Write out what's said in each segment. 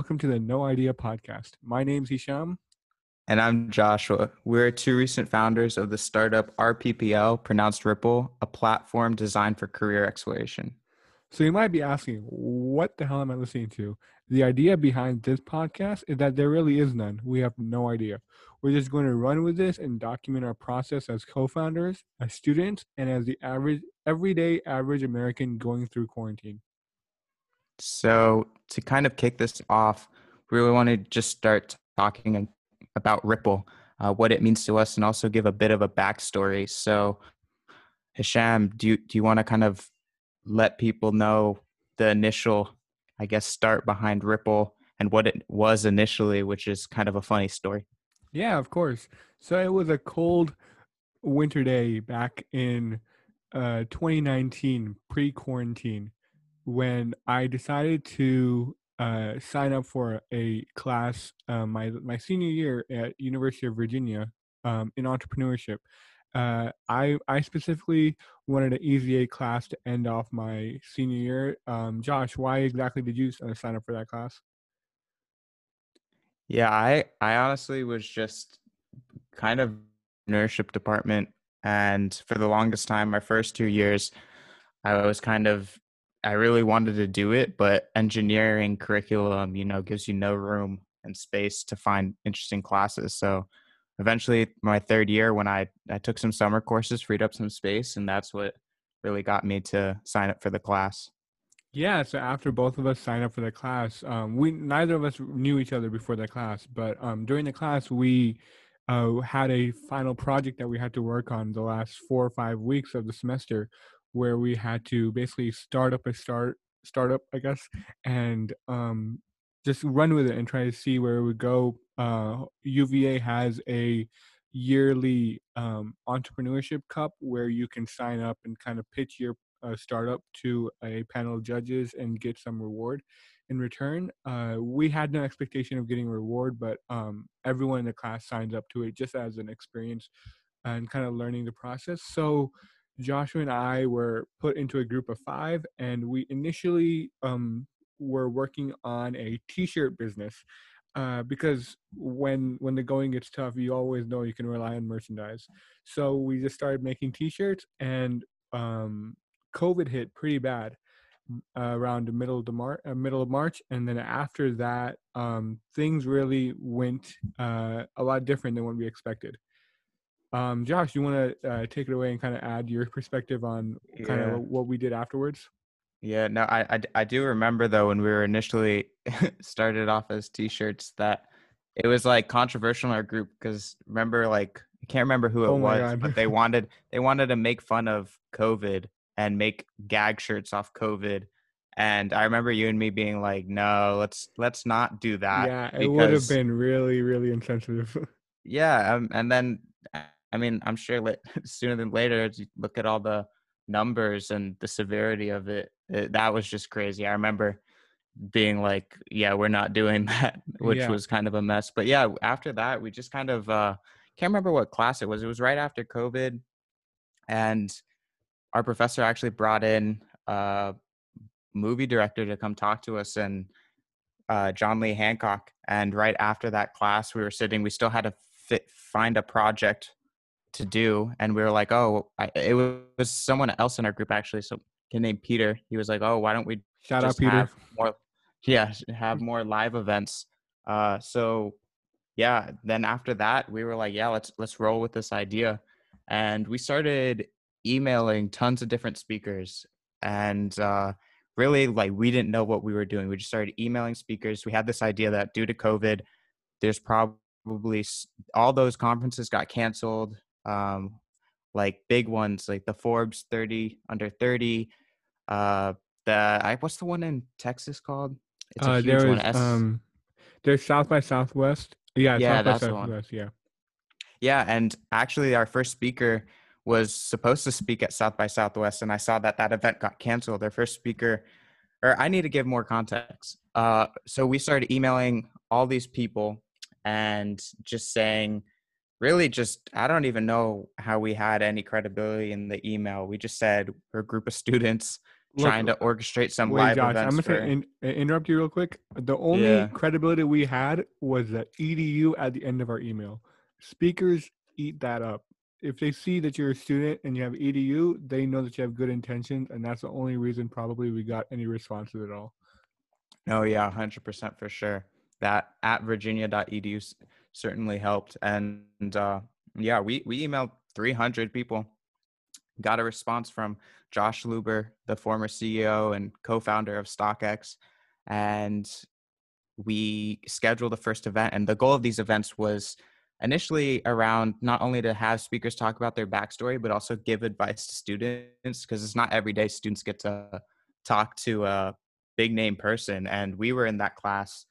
welcome to the No Idea podcast. My name's Hisham. And I'm Joshua. We're two recent founders of the startup RPPL, pronounced Ripple, a platform designed for career exploration. So you might be asking, what the hell am I listening to? The idea behind this podcast is that there really is none. We have no idea. We're just going to run with this and document our process as co-founders, as students, and as the average everyday average American going through quarantine. So to kind of kick this off, we really want to just start talking about Ripple, uh, what it means to us, and also give a bit of a backstory. So, Hisham, do you, do you want to kind of let people know the initial, I guess, start behind Ripple and what it was initially, which is kind of a funny story? Yeah, of course. So it was a cold winter day back in uh, 2019, pre quarantine when I decided to uh, sign up for a class uh, my my senior year at University of Virginia um, in entrepreneurship. Uh, I I specifically wanted an EZA class to end off my senior year. Um, Josh, why exactly did you uh, sign up for that class? Yeah, I I honestly was just kind of entrepreneurship department, and for the longest time, my first two years, I was kind of I really wanted to do it, but engineering curriculum, you know, gives you no room and space to find interesting classes. So eventually my third year when I, I took some summer courses, freed up some space, and that's what really got me to sign up for the class. Yeah, so after both of us signed up for the class, um, we neither of us knew each other before the class, but um, during the class we uh, had a final project that we had to work on the last four or five weeks of the semester, where we had to basically start up a start startup, I guess, and um, just run with it and try to see where it would go. Uh, UVA has a yearly um, entrepreneurship cup where you can sign up and kind of pitch your uh, startup to a panel of judges and get some reward in return. Uh, we had no expectation of getting a reward, but um, everyone in the class signed up to it just as an experience and kind of learning the process. So Joshua and I were put into a group of five, and we initially um, were working on a T-shirt business uh, because when when the going gets tough, you always know you can rely on merchandise. So we just started making T-shirts, and um, COVID hit pretty bad uh, around the middle of the Mar- uh, middle of March, and then after that, um, things really went uh, a lot different than what we expected. Um, Josh, you want to uh, take it away and kind of add your perspective on kind of what we did afterwards? Yeah, no, I, I, I do remember though when we were initially started off as t-shirts that it was like controversial in our group because remember like I can't remember who it oh was, but they wanted they wanted to make fun of COVID and make gag shirts off COVID. And I remember you and me being like, "No, let's let's not do that." Yeah, it because, would have been really really insensitive. yeah, um, and then I mean, I'm sure sooner than later, as you look at all the numbers and the severity of it, it, that was just crazy. I remember being like, yeah, we're not doing that, which yeah. was kind of a mess. But yeah, after that, we just kind of uh, can't remember what class it was. It was right after COVID, and our professor actually brought in a movie director to come talk to us and uh, John Lee Hancock. And right after that class, we were sitting. We still had to fit, find a project to do and we were like oh I, it was someone else in our group actually so named peter. He was like oh why don't we shout out peter. more yeah have more live events. Uh so yeah then after that we were like yeah let's let's roll with this idea. And we started emailing tons of different speakers and uh really like we didn't know what we were doing. We just started emailing speakers. We had this idea that due to covid there's probably all those conferences got canceled um, like big ones like the Forbes 30 under 30. Uh, the I what's the one in Texas called? It's a uh, huge one. S- um, there's South by Southwest. Yeah, yeah, South that's by Southwest. Yeah, yeah, and actually, our first speaker was supposed to speak at South by Southwest, and I saw that that event got canceled. Their first speaker, or I need to give more context. Uh, so we started emailing all these people and just saying, really just i don't even know how we had any credibility in the email we just said we're a group of students Look, trying to orchestrate some Wait, live Josh, I'm gonna for- in, interrupt you real quick. The only Yeah. credibility we had was the edu at the end of our email. Speakers eat that up. If they see that you're a student and you have edu, they know that you have good intentions, and that's the only reason probably we got any responses at all. Oh yeah, hundred percent for sure. That at virginia.edu certainly helped, and uh, yeah, we we emailed 300 people, got a response from Josh Luber, the former CEO and co-founder of StockX, and we scheduled the first event. And the goal of these events was initially around not only to have speakers talk about their backstory, but also give advice to students because it's not every day students get to talk to a big name person. And we were in that class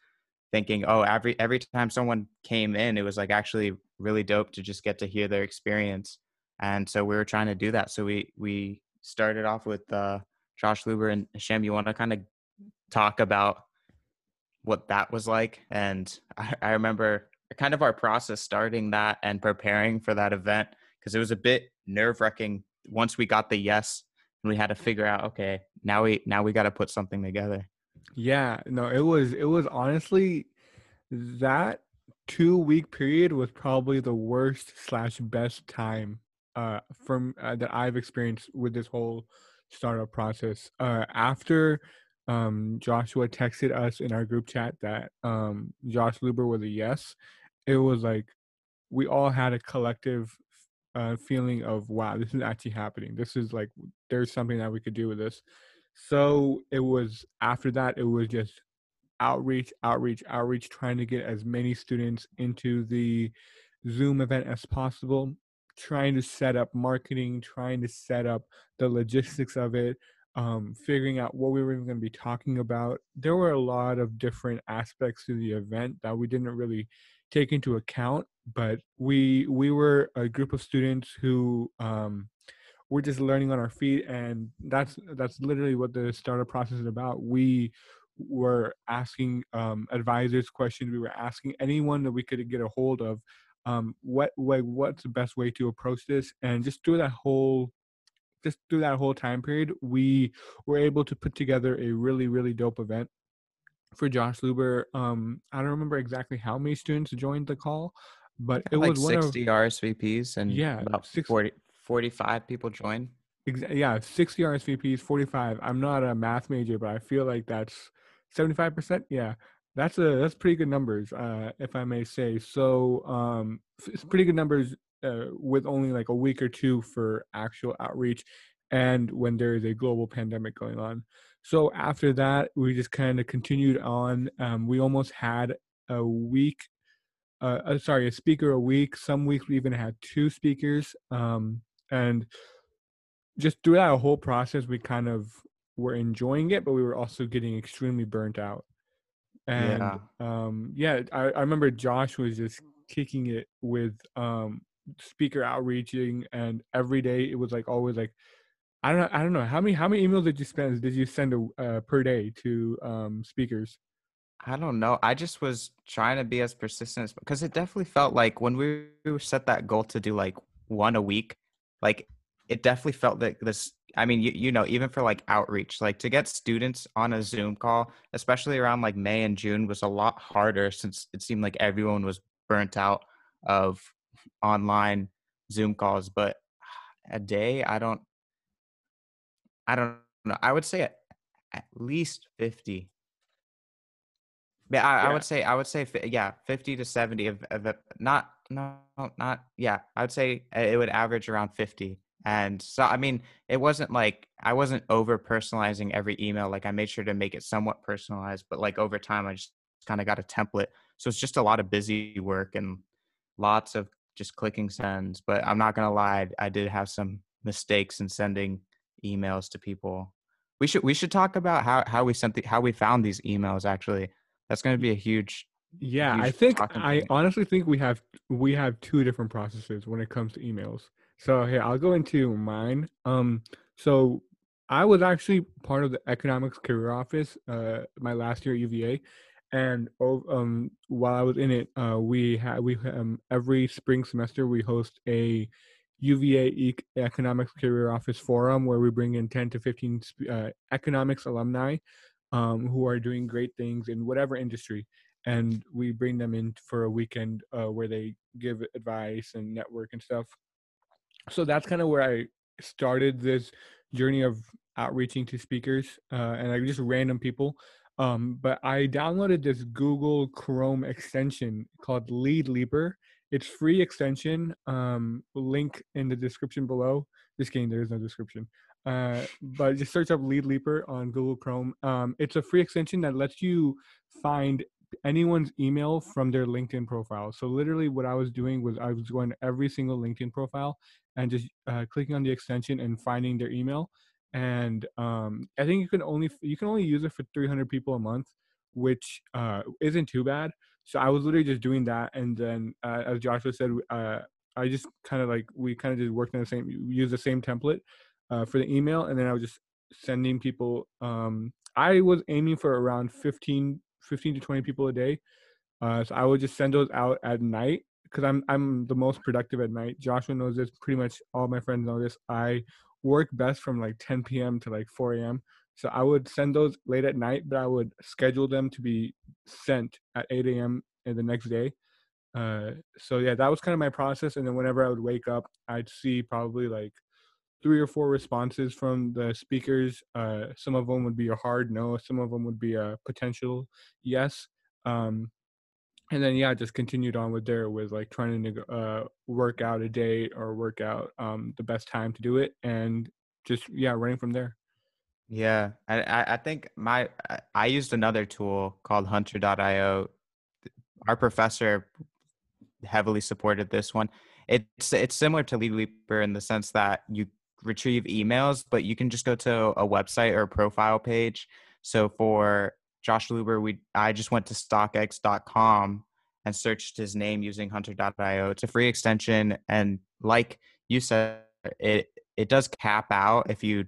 thinking, oh, every every time someone came in, it was like actually really dope to just get to hear their experience. And so we were trying to do that. So we we started off with uh, Josh Luber and Hisham. You want to kind of talk about what that was like? And I, I remember kind of our process starting that and preparing for that event because it was a bit nerve wracking once we got the yes and we had to figure out okay now we now we got to put something together Yeah, no, it was it was honestly that two week period was probably the worst slash best time uh from uh, that I've experienced with this whole startup process. Uh after um Joshua texted us in our group chat that um Josh Luber was a yes, it was like we all had a collective uh feeling of wow, this is actually happening. This is like there's something that we could do with this. So it was after that, it was just outreach, outreach, outreach, trying to get as many students into the Zoom event as possible, trying to set up marketing, trying to set up the logistics of it, um, figuring out what we were even going to be talking about. There were a lot of different aspects to the event that we didn't really take into account, but we we were a group of students who um, we're just learning on our feet and that's that's literally what the startup process is about. We were asking um, advisors questions. We were asking anyone that we could get a hold of um, what like what's the best way to approach this? And just through that whole just through that whole time period we were able to put together a really really dope event for josh luber. Um, i don't remember exactly how many students joined the call but it like was one of 60 rsvps and Yeah, about six- 40 45 people join? Yeah, 60 RSVPs, 45. I'm not a math major, but I feel like that's 75%. Yeah. That's a that's pretty good numbers, uh, if I may say. So, um, it's pretty good numbers uh, with only like a week or two for actual outreach, and when there is a global pandemic going on. So after that, we just kind of continued on. Um, we almost had a week, uh, uh, sorry, a speaker a week. Some weeks we even had two speakers, um, and just through that whole process, we kind of were enjoying it, but we were also getting extremely burnt out. And Yeah. um, yeah, I, I remember Josh was just kicking it with um, speaker outreaching, and every day it was like always like I don't know, I don't know how many how many emails did you spend did you send a, uh, per day to um, speakers? I don't know. I just was trying to be as persistent as because it definitely felt like when we set that goal to do like one a week, like it definitely felt like this. I mean, you, you know, even for like outreach, like to get students on a Zoom call, especially around like May and June, was a lot harder since it seemed like everyone was burnt out of online Zoom calls. But a day, I don't, I don't know. I would say at, at least 50 yeah, I, I would say I would say yeah, fifty to seventy of, of not no not yeah. I would say uh, it would average around fifty. And so I mean, it wasn't like I wasn't over personalizing every email. Like I made sure to make it somewhat personalized, but like over time, I just kind of got a template. So it's just a lot of busy work and lots of just clicking sends. But I'm not gonna lie, I did have some mistakes in sending emails to people. We should we should talk about how how we sent the how we found these emails actually. That's to be a huge. Yeah, I think I honestly think we have we have two different processes when it comes to emails. So here I'll go into mine. Um, so I was actually part of the economics career office uh my last year at UVA, and um while I was in it, uh we had we um every spring semester we host a UVA Economics Career Office Forum, where we bring in 10 to 15 uh, economics alumni um, who are doing great things in whatever industry. And we bring them in for a weekend uh, where they give advice and network and stuff. So that's kind of where I started this journey of outreaching to speakers uh, and like just random people. Um, but I downloaded this Google Chrome extension called Lead Leaper. It's free extension. Um, link in the description below. Just kidding, there is no description. Uh, but just search up Lead Leaper on Google Chrome. Um, it's a free extension that lets you find anyone's email from their LinkedIn profile. So literally, what I was doing was I was going to every single LinkedIn profile and just uh, clicking on the extension and finding their email and um, I think you can only you can only use it for 300 people a month, which uh, isn't too bad. So I was literally just doing that, and then uh, as Joshua said, uh, I just kind of like we kind of just worked on the same use the same template uh, for the email, and then I was just sending people. Um, I was aiming for around 15, 15 to 20 people a day. Uh, so I would just send those out at night because I'm I'm the most productive at night. Joshua knows this. Pretty much all my friends know this. I work best from like 10 p.m. to like 4 a.m. So I would send those late at night, but I would schedule them to be sent at 8 a.m. in the next day. Uh, so yeah, that was kind of my process. And then whenever I would wake up, I'd see probably like three or four responses from the speakers. Uh, some of them would be a hard no, some of them would be a potential yes. Um, and then yeah just continued on with there with like trying to uh, work out a date or work out um, the best time to do it and just yeah running from there yeah i i think my i used another tool called hunter.io our professor heavily supported this one it's it's similar to lead leaper in the sense that you retrieve emails but you can just go to a website or a profile page so for Josh Luber, we I just went to StockX.com and searched his name using Hunter.io. It's a free extension, and like you said, it it does cap out if you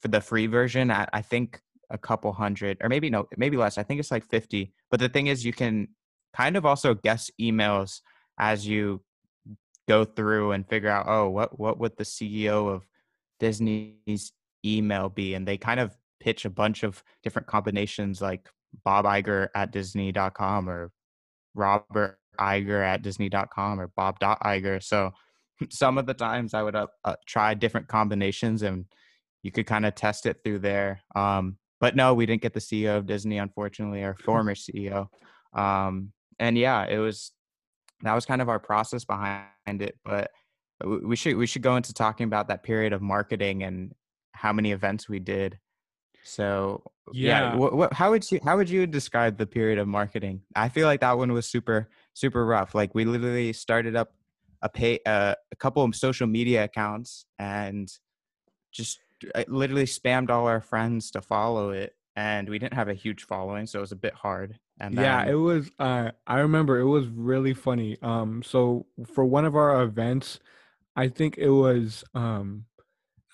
for the free version. I, I think a couple hundred, or maybe no, maybe less. I think it's like fifty. But the thing is, you can kind of also guess emails as you go through and figure out, oh, what what would the CEO of Disney's email be? And they kind of pitch a bunch of different combinations like Bob Iger at Disney.com or Robert Iger at Disney.com or Bob Iger. So some of the times I would uh, uh, try different combinations and you could kind of test it through there. Um, but no, we didn't get the CEO of Disney, unfortunately, our former CEO. Um, and yeah, it was that was kind of our process behind it. But we should we should go into talking about that period of marketing and how many events we did so yeah, yeah what, what, how would you how would you describe the period of marketing? I feel like that one was super super rough. Like we literally started up a pay uh, a couple of social media accounts and just uh, literally spammed all our friends to follow it and we didn't have a huge following so it was a bit hard and then, yeah it was uh i remember it was really funny um so for one of our events i think it was um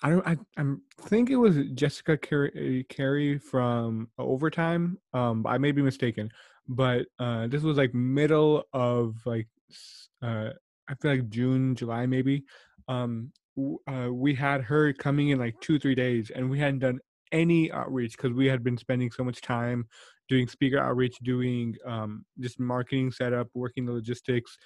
I don't. I i think it was Jessica Carey, Carey from Overtime. Um, I may be mistaken, but uh, this was like middle of like uh, I feel like June, July, maybe. Um, uh, we had her coming in like two, three days, and we hadn't done any outreach because we had been spending so much time doing speaker outreach, doing um, just marketing setup, working the logistics,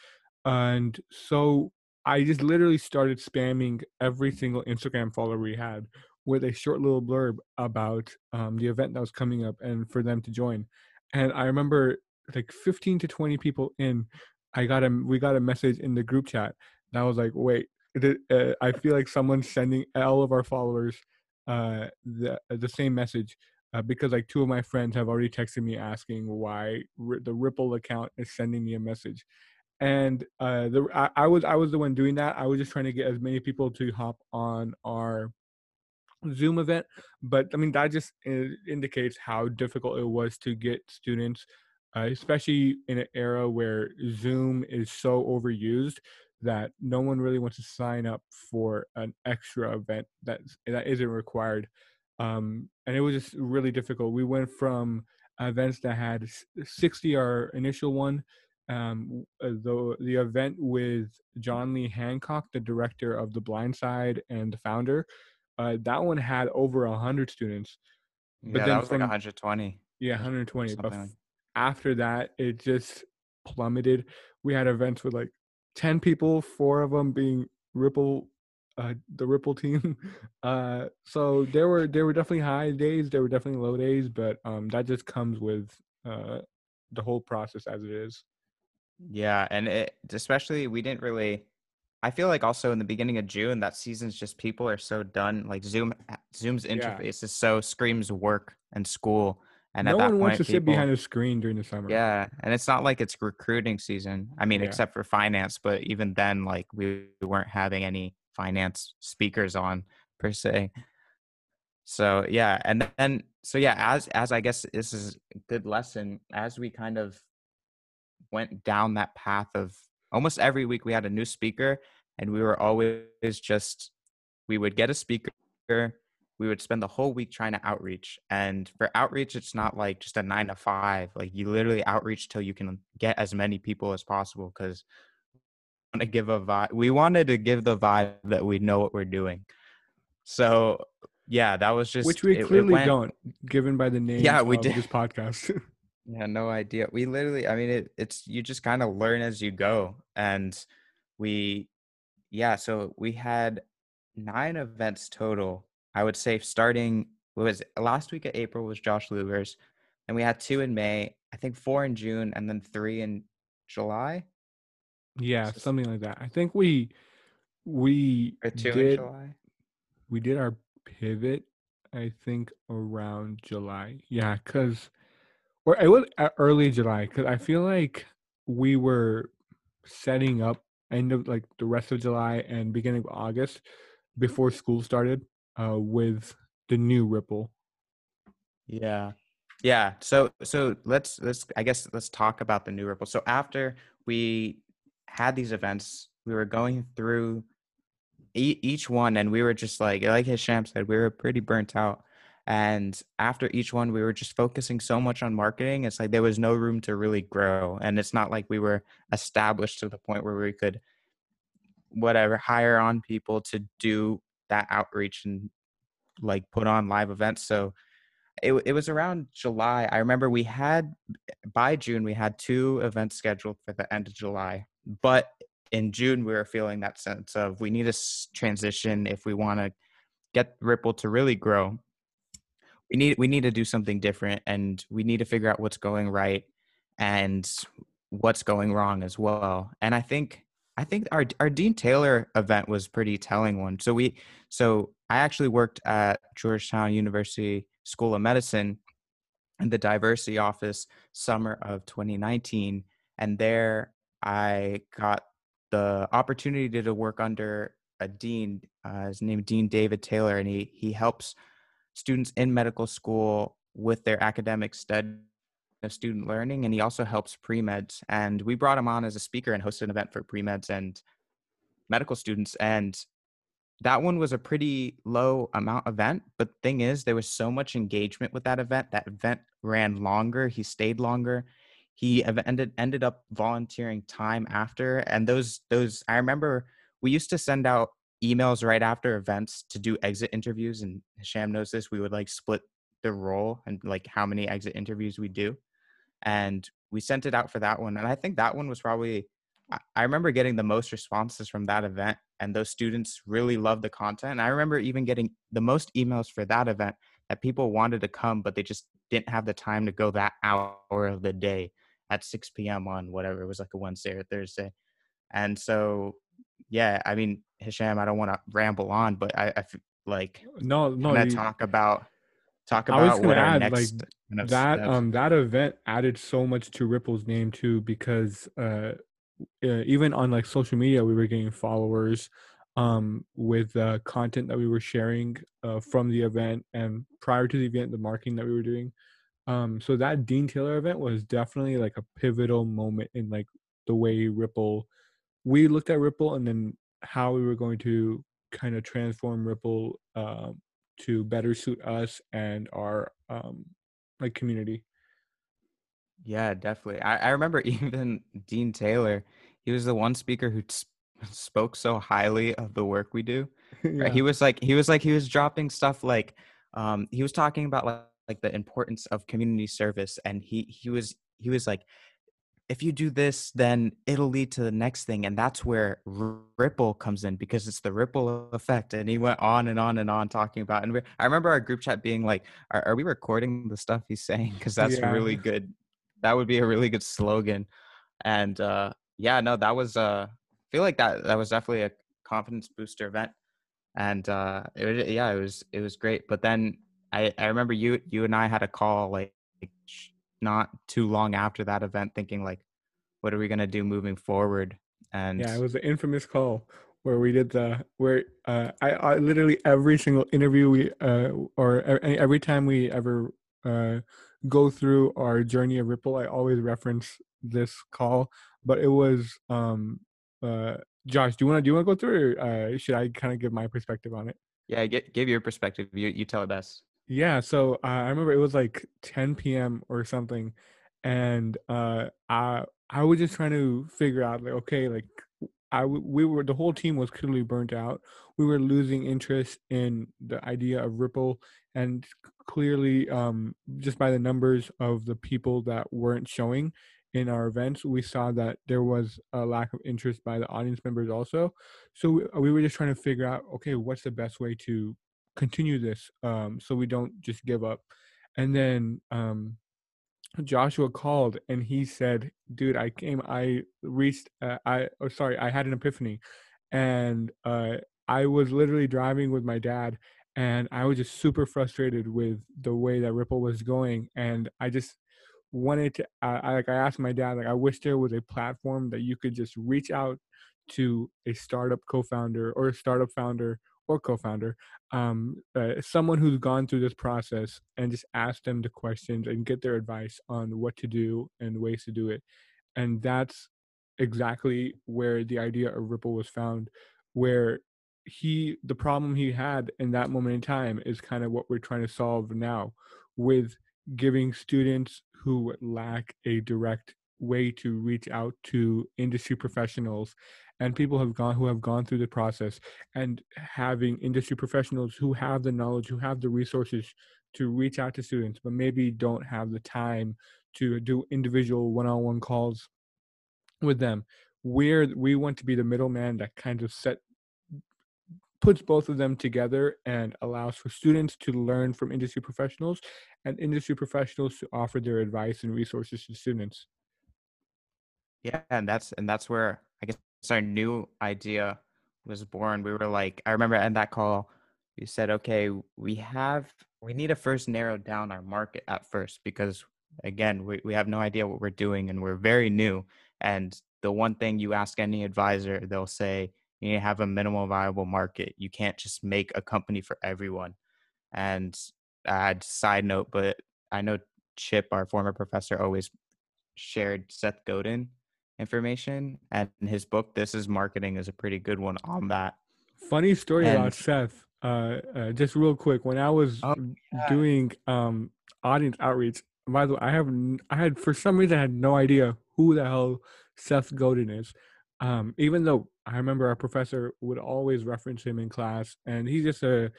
and so I just literally started spamming every single Instagram follower we had with a short little blurb about um, the event that was coming up and for them to join. And I remember like 15 to 20 people in, I got a we got a message in the group chat that was like, wait, uh, I feel like someone's sending all of our followers uh, the the same message. Uh, because like two of my friends have already texted me asking why r- the Ripple account is sending me a message, and uh, the I, I, was I was the one doing that. I was just trying to get as many people to hop on our Zoom event, but I mean that just indicates how difficult it was to get students, uh, especially in an era where Zoom is so overused that no one really wants to sign up for an extra event that that isn't required. Um, and it was just really difficult. We went from events that had 60 our initial one um, uh, the the event with John Lee Hancock, the director of The Blind Side and the founder. Uh, that one had over a hundred students. But yeah, that was from, like 120. Yeah, 120. But like. after that, it just plummeted. We had events with like 10 people, four of them being Ripple, uh, the Ripple team. Uh, so there were there were definitely high days, there were definitely low days, but um, that just comes with uh, the whole process as it is. Yeah, and it, especially we didn't really. I feel like also in the beginning of June, that season's just people are so done. Like Zoom, Zoom's interface yeah. is so screams work and school, and no at that one point, wants to people, sit behind a screen during the summer. Yeah, and it's not like it's recruiting season. I mean, yeah. except for finance, but even then, like we weren't having any finance speakers on per se. So yeah, and then so yeah, as as I guess this is a good lesson as we kind of went down that path of almost every week we had a new speaker and we were always just we would get a speaker we would spend the whole week trying to outreach and for outreach it's not like just a nine to five like you literally outreach till you can get as many people as possible want to give a vibe we wanted to give the vibe that we know what we're doing so yeah that was just which we it, clearly it went, don't given by the name yeah we did this podcast Yeah, no idea. We literally, I mean, it, it's you just kind of learn as you go, and we, yeah. So we had nine events total. I would say starting was last week of April was Josh Luber's, and we had two in May. I think four in June, and then three in July. Yeah, something like that. I think we we two did, in July. We did our pivot. I think around July. Yeah, because or it was early July because I feel like we were setting up end of like the rest of July and beginning of August before school started uh, with the new Ripple. Yeah. Yeah. So so let's let's I guess let's talk about the new Ripple. So after we had these events, we were going through each one and we were just like like Hisham said, we were pretty burnt out. And after each one, we were just focusing so much on marketing. It's like there was no room to really grow. And it's not like we were established to the point where we could, whatever, hire on people to do that outreach and like put on live events. So it, it was around July. I remember we had, by June, we had two events scheduled for the end of July. But in June, we were feeling that sense of we need a transition if we want to get Ripple to really grow. We need we need to do something different and we need to figure out what's going right and what's going wrong as well. And i think i think our our dean taylor event was pretty telling one. So we so i actually worked at georgetown university school of medicine in the diversity office summer of 2019 and there i got the opportunity to work under a dean uh, his name dean david taylor and he he helps students in medical school with their academic study of student learning and he also helps pre-meds and we brought him on as a speaker and hosted an event for pre-meds and medical students and that one was a pretty low amount event but thing is there was so much engagement with that event that event ran longer he stayed longer he ended ended up volunteering time after and those those i remember we used to send out emails right after events to do exit interviews and Sham knows this we would like split the role and like how many exit interviews we do and we sent it out for that one and I think that one was probably I remember getting the most responses from that event and those students really loved the content and I remember even getting the most emails for that event that people wanted to come but they just didn't have the time to go that hour of the day at 6 p.m. on whatever it was like a Wednesday or Thursday and so yeah, I mean, Hisham, I don't want to ramble on, but I, I like no, no, you, talk about talk about what add, next like, kind of that steps. um that event added so much to Ripple's name too because uh, uh, even on like social media we were getting followers um with uh content that we were sharing uh from the event and prior to the event the marketing that we were doing um so that Dean Taylor event was definitely like a pivotal moment in like the way Ripple we looked at Ripple and then how we were going to kind of transform Ripple uh, to better suit us and our um, like community. Yeah, definitely. I, I remember even Dean Taylor. He was the one speaker who t- spoke so highly of the work we do. Right? yeah He was like, he was like, he was dropping stuff like, um, he was talking about like, like the importance of community service, and he he was he was like, if you do this, then it'll lead to the next thing. And that's where ripple comes in because it's the ripple effect. And he went on and on and on talking about, and we, I remember our group chat being like, are, are we recording the stuff he's saying? Cause that's yeah really good. That would be a really good slogan. And, uh, yeah, no, that was, uh, I feel like that, that was definitely a confidence booster event. And, uh, it, was- yeah, it was, it was great. But then I, I remember you, you and I had a call like, not too long after that event thinking like what are we going to do moving forward and Yeah, it was the infamous call where we did the where uh, I, I literally every single interview we uh, or every time we ever uh, go through our journey of Ripple, I always reference this call. But it was um uh Josh, do you want to do you want to go through, or uh, should I kind of give my perspective on it? yeah get, give your perspective you, you tell it best Yeah, so uh, I remember it was like 10 p.m. or something, and uh, I I was just trying to figure out like, okay, like I we were the whole team was clearly burnt out. We were losing interest in the idea of Ripple, and clearly, um, just by the numbers of the people that weren't showing in our events, we saw that there was a lack of interest by the audience members also. So we, we were just trying to figure out, okay, what's the best way to continue this um, so we don't just give up. And then um, Joshua called and he said, "Dude, I came. I reached. Uh, I oh sorry, I had an epiphany, and uh, I was literally driving with my dad, and I was just super frustrated with the way that Ripple was going, and I just wanted to. I, I like I asked my dad, like I wish there was a platform that you could just reach out to a startup co-founder or a startup founder or co-founder um, uh, someone who's gone through this process and just ask them the questions and get their advice on what to do and ways to do it. And that's exactly where the idea of Ripple was found, where he, the problem he had in that moment in time is kind of what we're trying to solve now with giving students who lack a direct way to reach out to industry professionals and people have gone who have gone through the process and having industry professionals who have the knowledge, who have the resources to reach out to students, but maybe don't have the time to do individual one-on-one calls with them. Where we want to be the middleman that kind of set puts both of them together and allows for students to learn from industry professionals and industry professionals to offer their advice and resources to students. yeah and that's and that's where i guess our new idea was born. We were like i remember in that call we said okay we have we need to first narrow down our market at first because again we, we have no idea what we're doing and we're very new. And the one thing you ask any advisor they'll say you need to have a minimal viable market. You can't just make a company for everyone. And uh, side note but i know chip our former professor always shared seth godin information and his book this is marketing is a pretty good one on that Funny story And- about Seth. Uh, uh, just real quick, when I was Oh, yeah. doing um, audience outreach, by the way, I have I had for some reason I had no idea who the hell Seth Godin is. Um, even though I remember our professor would always reference him in class, and he's just a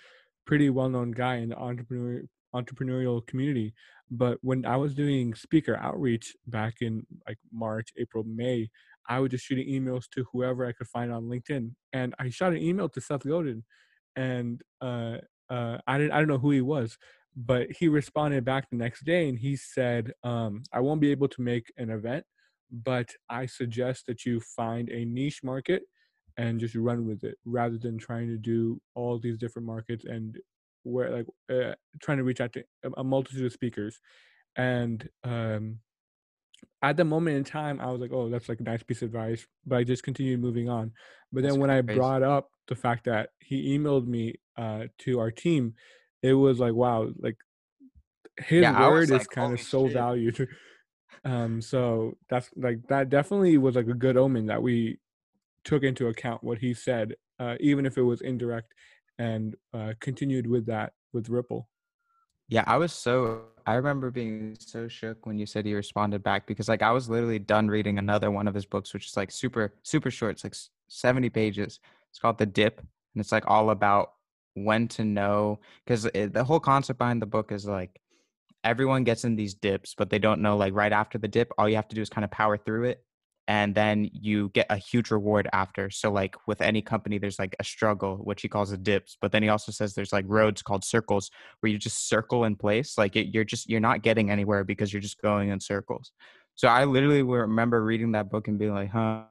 pretty well-known guy in the entrepreneur entrepreneurial community. But when I was doing speaker outreach back in like March, April, May, I was just shooting emails to whoever I could find on LinkedIn, and I shot an email to Seth Godin, and uh, uh, I didn't I don't know who he was, but he responded back the next day, and he said, um, "I won't be able to make an event, but I suggest that you find a niche market and just run with it, rather than trying to do all these different markets and where like uh, trying to reach out to a- multitude of speakers." And um, at the moment in time, I was like, "Oh, that's like a nice piece of advice," but I just continued moving on. But That's then when I crazy. brought up the fact that he emailed me uh, to our team, it was like, "Wow!" Like his Yeah, word is like, kind of so shit." valued. um, so that's like that definitely was like a good omen that we took into account what he said, uh, even if it was indirect, and uh, continued with that with Ripple. Yeah, I was so I remember being so shook when you said he responded back because like I was literally done reading another one of his books which is like super super short. It's like 70 pages. It's called The Dip and it's like all about when to know cuz the whole concept behind the book is like everyone gets in these dips but they don't know like right after the dip all you have to do is kind of power through it and then you get a huge reward after. So like with any company, there's like a struggle, which he calls the dips. But then he also says there's like roads called circles where you just circle in place. Like it, you're just you're not getting anywhere because you're just going in circles. So I literally remember reading that book and being like, huh,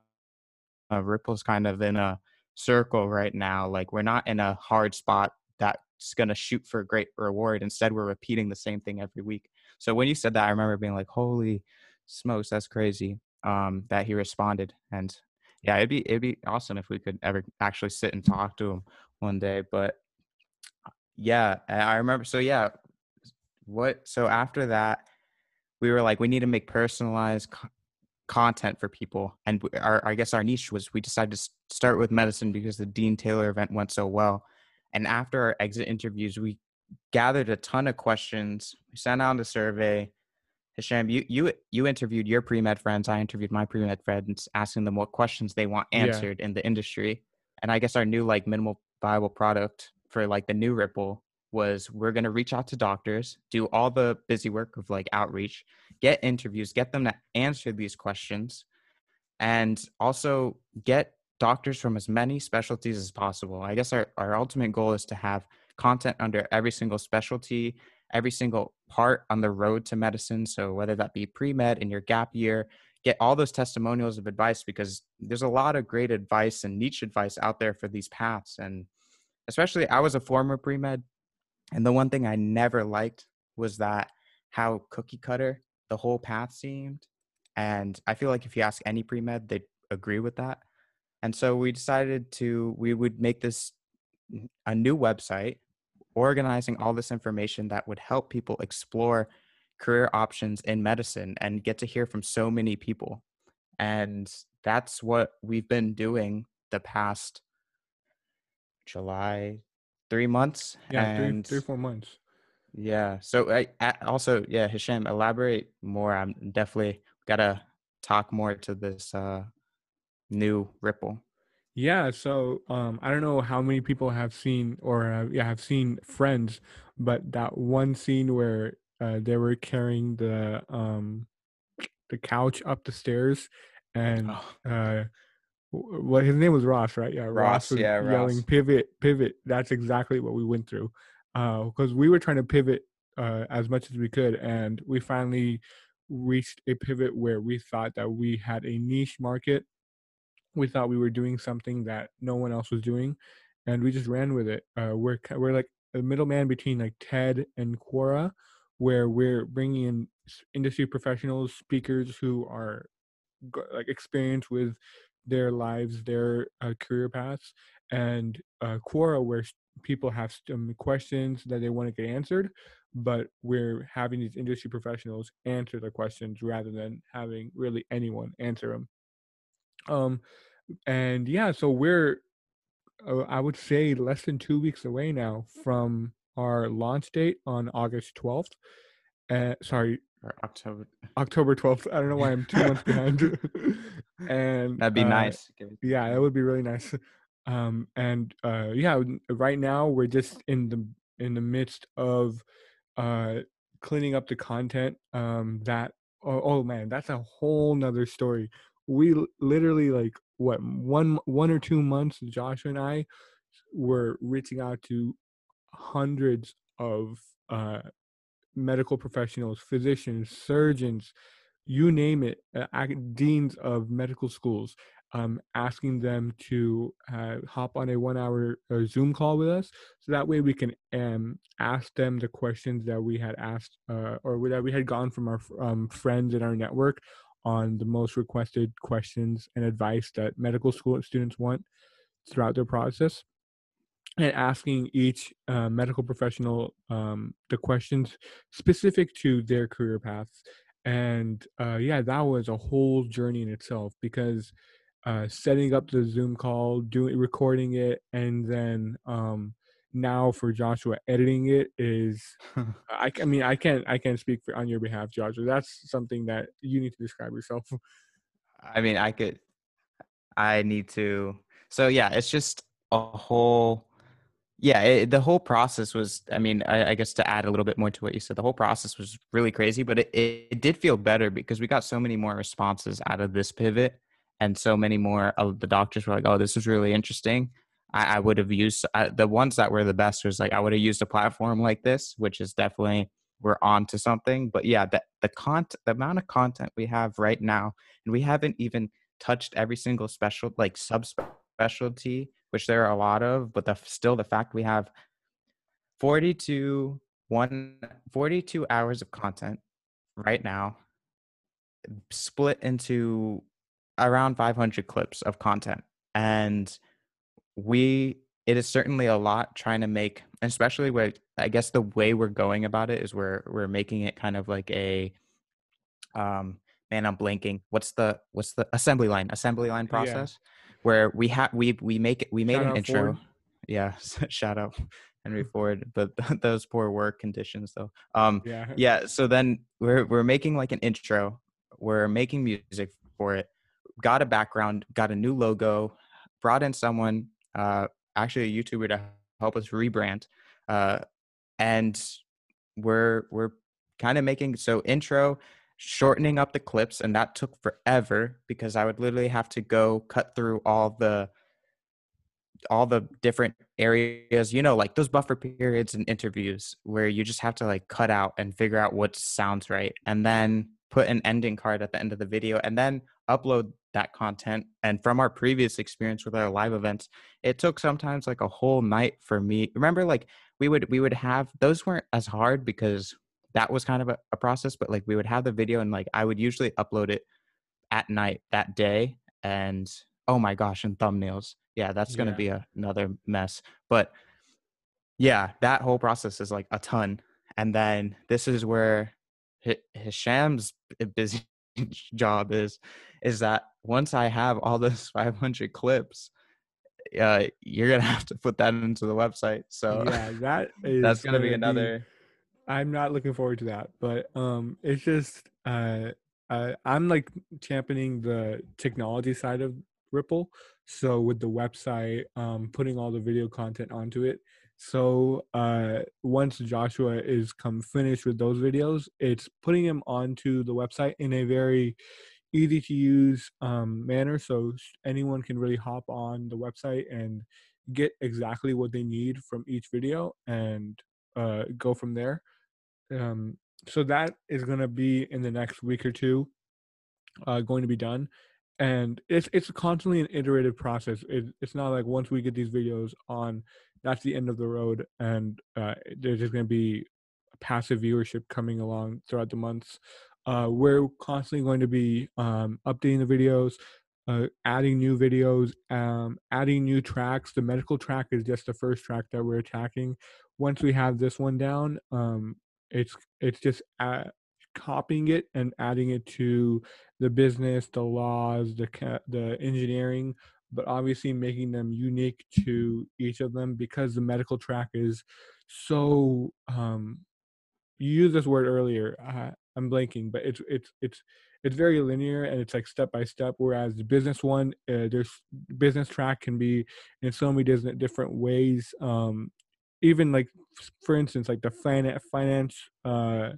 uh, Ripple's kind of in a circle right now. Like we're not in a hard spot that's gonna shoot for a great reward. Instead, we're repeating the same thing every week. So when you said that, I remember being like, holy smokes, that's crazy um, that he responded. And yeah, it'd be it'd be awesome if we could ever actually sit and talk to him one day. But yeah, I remember. So yeah, what? So after that, we were like, we need to make personalized co- content for people, and our I guess our niche was we decided to start with medicine because the Dean Taylor event went so well. And after our exit interviews, we gathered a ton of questions. We sent out a survey Hisham, you you you interviewed your pre med friends. I interviewed my pre med friends, asking them what questions they want answered yeah. in the industry. And I guess our new like minimal viable product for like the new Ripple was we're going to reach out to doctors, do all the busy work of like outreach, get interviews, get them to answer these questions, and also get doctors from as many specialties as possible. I guess our, our ultimate goal is to have content under every single specialty every single part on the road to medicine. So whether that be pre med in your gap year, get all those testimonials of advice because there's a lot of great advice and niche advice out there for these paths. And especially, I was a former pre med, and the one thing I never liked was that how cookie cutter the whole path seemed. And I feel like if you ask any pre med, they'd agree with that. And so we decided to we would make this mm, a new website organizing all this information that would help people explore career options in medicine and get to hear from so many people. And that's what we've been doing the past July, three months. Yeah, and three, three, four months. Yeah. So I, I also, yeah, Hisham, elaborate more. I'm definitely gotta talk more to this uh, new Ripple. Yeah, so um, I don't know how many people have seen or have, yeah have seen Friends, but that one scene where uh, they were carrying the um, the couch up the stairs, and oh. uh, what his name was Ross, right? Yeah, Ross, Ross was yeah, yelling Ross. pivot, pivot. That's exactly what we went through, because uh, we were trying to pivot uh, as much as we could, and we finally reached a pivot where we thought that we had a niche market we thought we were doing something that no one else was doing, and we just ran with it. Uh, we're we're like a middleman between like TED and Quora, where we're bringing in industry professionals, speakers who are like experienced with their lives, their uh, career paths, and uh, Quora, where people have some questions that they want to get answered, but we're having these industry professionals answer the questions rather than having really anyone answer them. Um, and yeah, so we're, uh, I would say, less than two weeks away now from our launch date on August 12th. Uh, sorry, or October. October 12th. I don't know why I'm two months behind. and that'd be uh, nice. Yeah, that would be really nice. Um, and uh, yeah, right now we're just in the in the midst of uh cleaning up the content um that oh, oh man that's a whole nother story we literally like what one one or two months joshua and i were reaching out to hundreds of uh, medical professionals physicians surgeons you name it uh, deans of medical schools um, asking them to uh, hop on a one hour uh, zoom call with us so that way we can um, ask them the questions that we had asked uh, or that we had gone from our um, friends in our network on the most requested questions and advice that medical school students want throughout their process and asking each uh, medical professional um, the questions specific to their career paths. And uh, yeah that was a whole journey in itself because uh, setting up the zoom call doing recording it and then um, now for Joshua editing it is I, I mean I can't I can't speak for on your behalf, Joshua. That's something that you need to describe yourself. I mean, I could I need to so yeah, it's just a whole yeah, it, the whole process was. I mean, I, I, guess to add a little bit more to what you said, the whole process was really crazy, but it, it, it did feel better because we got so many more responses out of this pivot, and so many more of the doctors were like, "Oh, this is really interesting." I, I would have used uh, the ones that were the best was like I would have used a platform like this, which is definitely we're on to something. But yeah, the the content, the amount of content we have right now, and we haven't even touched every single special like subspecialty which there are a lot of, but the, still the fact we have 42 one 42 hours of content right now split into around 500 clips of content and we it is certainly a lot trying to make especially where i guess the way we're going about it is we're we're making it kind of like a um man i'm blanking what's the what's the assembly line assembly line process yeah where we have we we make it we made shout an intro. Ford. Yeah, shout out Henry Ford, but those poor work conditions though. Um, yeah, yeah. So then we're we're making like an intro. We're making music for it. Got a background. Got a new logo. Brought in someone, uh, actually a YouTuber to help us rebrand. Uh, and we're we're kind of making so intro shortening up the clips and that took forever because i would literally have to go cut through all the all the different areas you know like those buffer periods and interviews where you just have to like cut out and figure out what sounds right and then put an ending card at the end of the video and then upload that content and from our previous experience with our live events it took sometimes like a whole night for me remember like we would we would have those weren't as hard because that was kind of a, a process but like we would have the video and like i would usually upload it at night that day and oh my gosh and thumbnails yeah that's going to yeah. be a, another mess but yeah that whole process is like a ton and then this is where hisham's busy job is is that once i have all those 500 clips uh, you're gonna have to put that into the website so yeah that is that's gonna, gonna be another I'm not looking forward to that, but um, it's just uh, uh, I'm like championing the technology side of Ripple. So with the website, um, putting all the video content onto it. So uh, once Joshua is come finished with those videos, it's putting them onto the website in a very easy to use um, manner, so anyone can really hop on the website and get exactly what they need from each video and uh, go from there. Um, so that is going to be in the next week or two, uh, going to be done, and it's it's constantly an iterative process. It, it's not like once we get these videos on, that's the end of the road, and uh, there's just going to be passive viewership coming along throughout the months. Uh, we're constantly going to be um, updating the videos, uh, adding new videos, um, adding new tracks. The medical track is just the first track that we're attacking. Once we have this one down, um, it's it's just uh, copying it and adding it to the business, the laws, the the engineering, but obviously making them unique to each of them because the medical track is so. Um, you used this word earlier. Uh, I'm blanking, but it's it's it's it's very linear and it's like step by step. Whereas the business one, uh, there's business track can be in so many different different ways. Um, even like for instance like the finance finance uh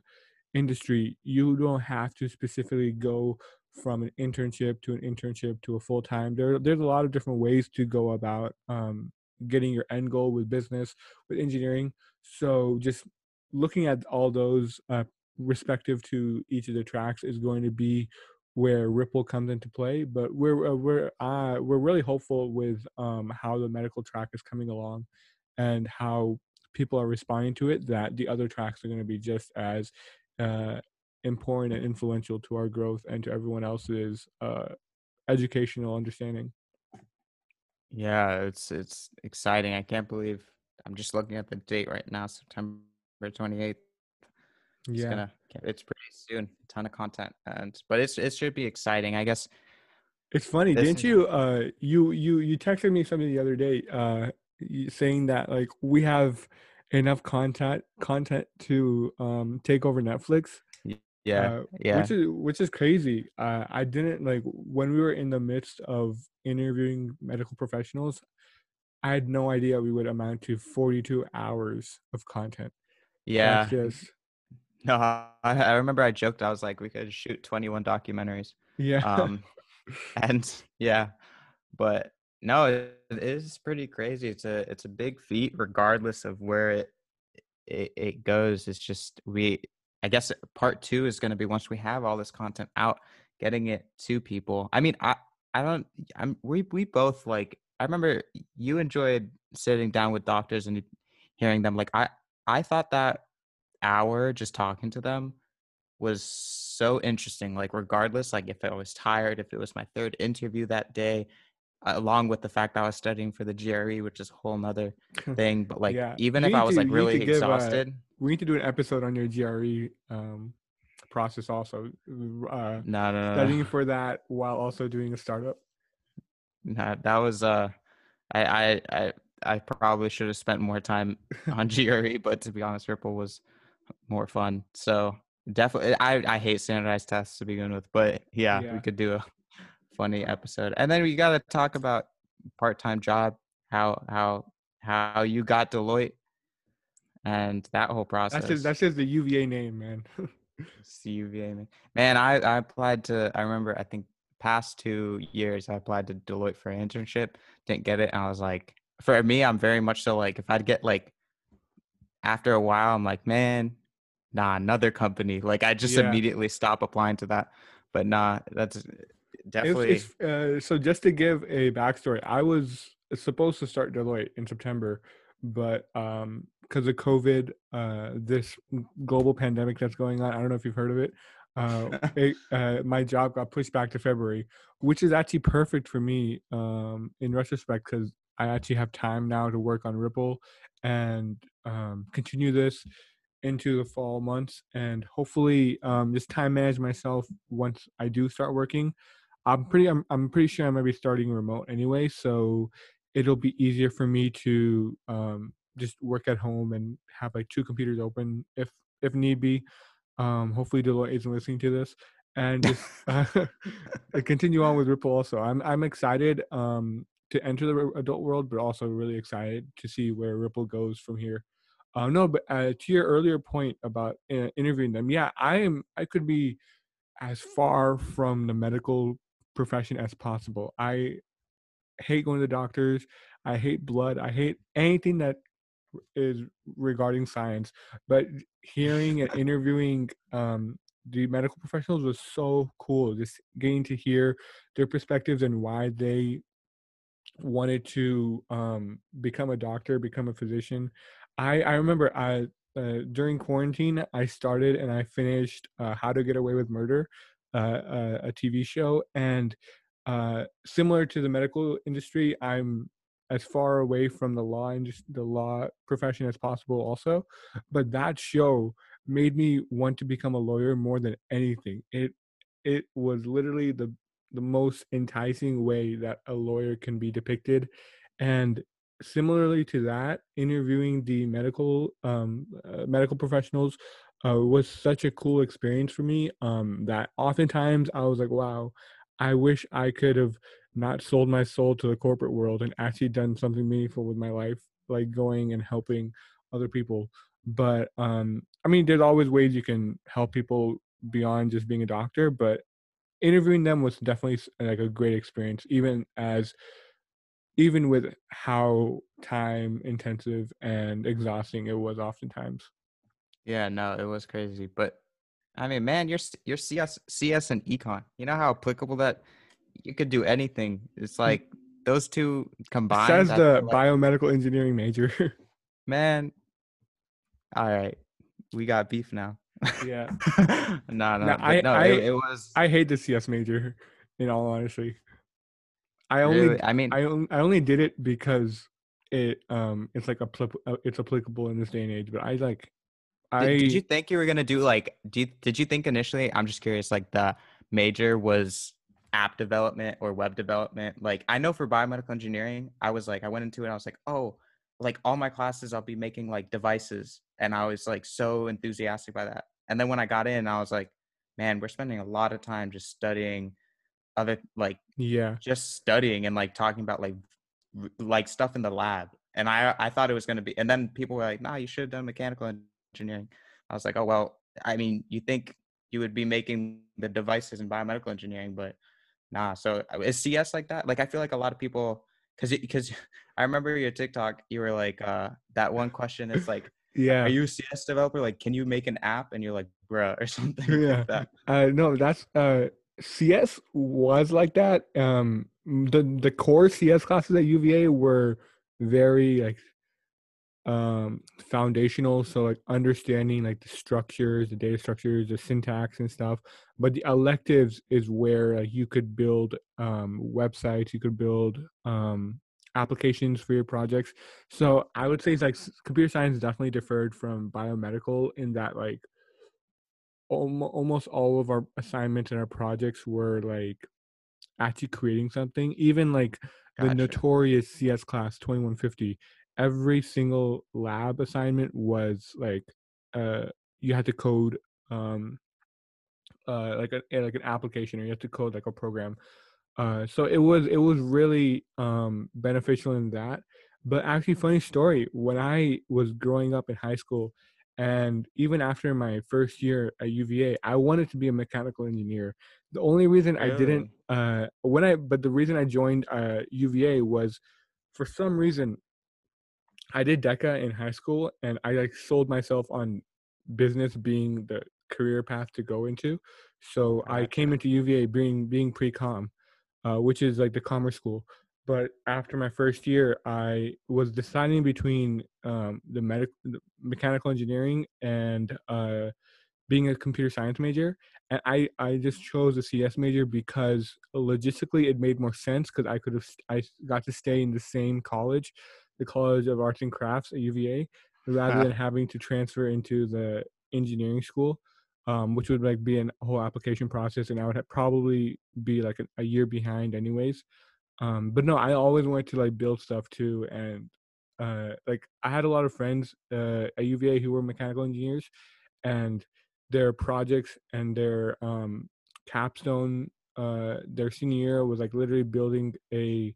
industry you don't have to specifically go from an internship to an internship to a full time there there's a lot of different ways to go about um getting your end goal with business with engineering so just looking at all those uh respective to each of the tracks is going to be where Ripple comes into play. But we're uh, we're uh, we're really hopeful with um, how the medical track is coming along and how people are responding to it that the other tracks are going to be just as uh, important and influential to our growth and to everyone else's uh, educational understanding. Yeah, it's it's exciting. I can't believe I'm just looking at the date right now, September 28th. It's yeah, gonna, it's pretty soon. A ton of content, and but it's it should be exciting. I guess it's funny, didn't you? Uh, you you you texted me something the other day. Uh, saying that like we have enough content content to um take over Netflix. Yeah, uh, yeah, which is which is crazy. Uh, I didn't like when we were in the midst of interviewing medical professionals. I had no idea we would amount to 42 hours of content. yeah. Just No, I, I remember I joked. I was like, we could shoot 21 documentaries. yeah. Um, and yeah, but no, it, it is pretty crazy. It's a it's a big feat, regardless of where it it, it goes. It's just we. I guess part two is going to be once we have all this content out, getting it to people. I mean, I I don't. I'm we we both like. I remember you enjoyed sitting down with doctors and hearing them. Like I I thought that hour just talking to them was so interesting. Like regardless, like if I was tired, if it was my third interview that day, along with the fact that I was studying for the GRE, which is a whole nother thing. But like Yeah. even You if I was to- like really uh, exhausted, we need to do an episode on your GRE um, process also. Uh, no, no, no, studying for that while also doing a startup. no, that was uh, I I I I probably should have spent more time on GRE, but to be honest, Ripple was more fun. So definitely, I I hate standardized tests to begin with, but yeah, Yeah. we could do a funny episode, and then we got to talk about part time job, how how how you got Deloitte, and that whole process. That's just that's just the UVA name, man. CUVA man. Man, I I applied to. I remember. I think past two years I applied to Deloitte for an internship. Didn't get it, and I was like, for me, I'm very much so like if I'd get like after a while, I'm like, man, nah, another company. Like I just Yeah. immediately stop applying to that. But nah, that's It's- definitely it's, uh, so just to give a backstory, I was supposed to start Deloitte in September, but um, because of COVID, uh, this global pandemic that's going on, I don't know if you've heard of it. Uh, it, uh, my job got pushed back to February, which is actually perfect for me um, in retrospect because I actually have time now to work on Ripple and um, continue this into the fall months and hopefully um, just time manage myself once I do start working. I'm pretty I'm, I'm pretty sure I'm gonna be starting remote anyway, so it'll be easier for me to um, just work at home and have like two computers open if if need be. Um, hopefully Deloitte isn't listening to this and just uh, continue on with Ripple. Also, I'm I'm excited um, to enter the adult world, but also really excited to see where Ripple goes from here. Uh, no, but uh, to your earlier point about uh, interviewing them, yeah, I am. I could be as far from the medical profession as possible. I hate going to doctors. I hate blood. I hate anything that is regarding science. But hearing and interviewing um, the medical professionals was so cool. Just getting to hear their perspectives and why they wanted to um, become a doctor, become a physician. I I remember I uh, during quarantine I started and I finished uh, How to Get Away with Murder, uh, a, a TV show, and uh, similar to the medical industry, I'm as far away from the law and just the law profession as possible also but that show made me want to become a lawyer more than anything. It it was literally the the most enticing way that a lawyer can be depicted and similarly to that interviewing the medical um uh, medical professionals uh, was such a cool experience for me um that oftentimes i was like wow i wish i could have not sold my soul to the corporate world and actually done something meaningful with my life like going and helping other people but um i mean there's always ways you can help people beyond just being a doctor but interviewing them was definitely like a great experience even as even with how time intensive and exhausting it was oftentimes yeah, no, it was crazy. But I mean, man, you're you're CS CS and econ. You know how applicable that you could do anything. It's like those two combined. says the like- biomedical engineering major man. All right, we got beef now. yeah no, no, No, I- no. I- it, it was. i hate the cs major in all honesty i only really, I mean, I only, I only did it because it um it's like a it's applicable in this day and age. But I like I did, did you think you were gonna do like? Do you, did you think initially? I'm just curious. Like the major was app development or web development. Like I know for biomedical engineering, I was like, I went into it, I was like, oh, like all my classes, I'll be making like devices, and I was like so enthusiastic by that. And then when I got in, I was like, man, we're spending a lot of time just studying other like yeah just studying and like talking about like like stuff in the lab and i i thought it was going to be and then people were like nah you should have done mechanical engineering i was like oh well i mean you think you would be making the devices in biomedical engineering but nah so uh, is cs like that? Like i feel like a lot of people because because i remember your tiktok you were like uh that one question is like yeah. Are you a cs developer? Like can you make an app? And you're like bruh or something yeah. like that. Uh no that's uh cs was like that um the the core cs classes at uva were very like um foundational so like understanding like the structures the data structures the syntax and stuff but the electives is where like, you could build um websites you could build um applications for your projects so i would say it's like computer science definitely differed from biomedical in that like almost all of our assignments and our projects were like actually creating something even like the Gotcha. notorious cs class 2150 every single lab assignment was like uh you had to code um uh like a like an application or you had to code like a program. Uh so it was it was really um beneficial in that. But actually funny story when i was growing up in high school and even after my first year at uva i wanted to be a mechanical engineer. The only reason i didn't uh when i but the reason i joined uh uva was for some reason I did DECA in high school, and I like sold myself on business being the career path to go into. So. I came into UVA being being pre-com, uh, which is like the commerce school. But after my first year, I was deciding between um, the medical, mechanical engineering, and uh, being a computer science major. And I, I just chose a CS major because logistically it made more sense because I could have I got to stay in the same college the College of Arts and Crafts at UVA rather than having to transfer into the engineering school, um, which would like be a whole application process, and I would probably be like a, a year behind anyways. Um, but no, I always wanted to like build stuff too, and uh, like I had a lot of friends uh, at UVA who were mechanical engineers, and their projects and their um, capstone uh, their senior year was like literally building a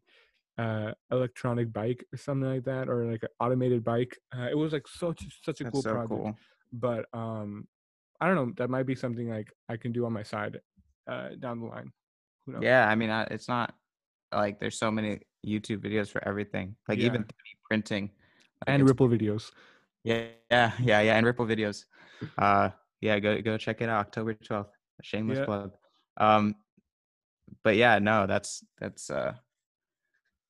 uh, electronic bike or something like that, or like an automated bike. Uh, it was like such such a That's cool so project. cool. But um, I don't know. That might be something like I can do on my side uh, down the line. Who knows? Yeah, I mean, I, it's not like there's so many YouTube videos for everything. Like Yeah. even 3D printing. Like and Ripple videos. Yeah, yeah, yeah, yeah, and Ripple videos. Uh, yeah, go go check it out. October twelfth. Shameless Yeah. plug. Um, but yeah, no, that's that's uh,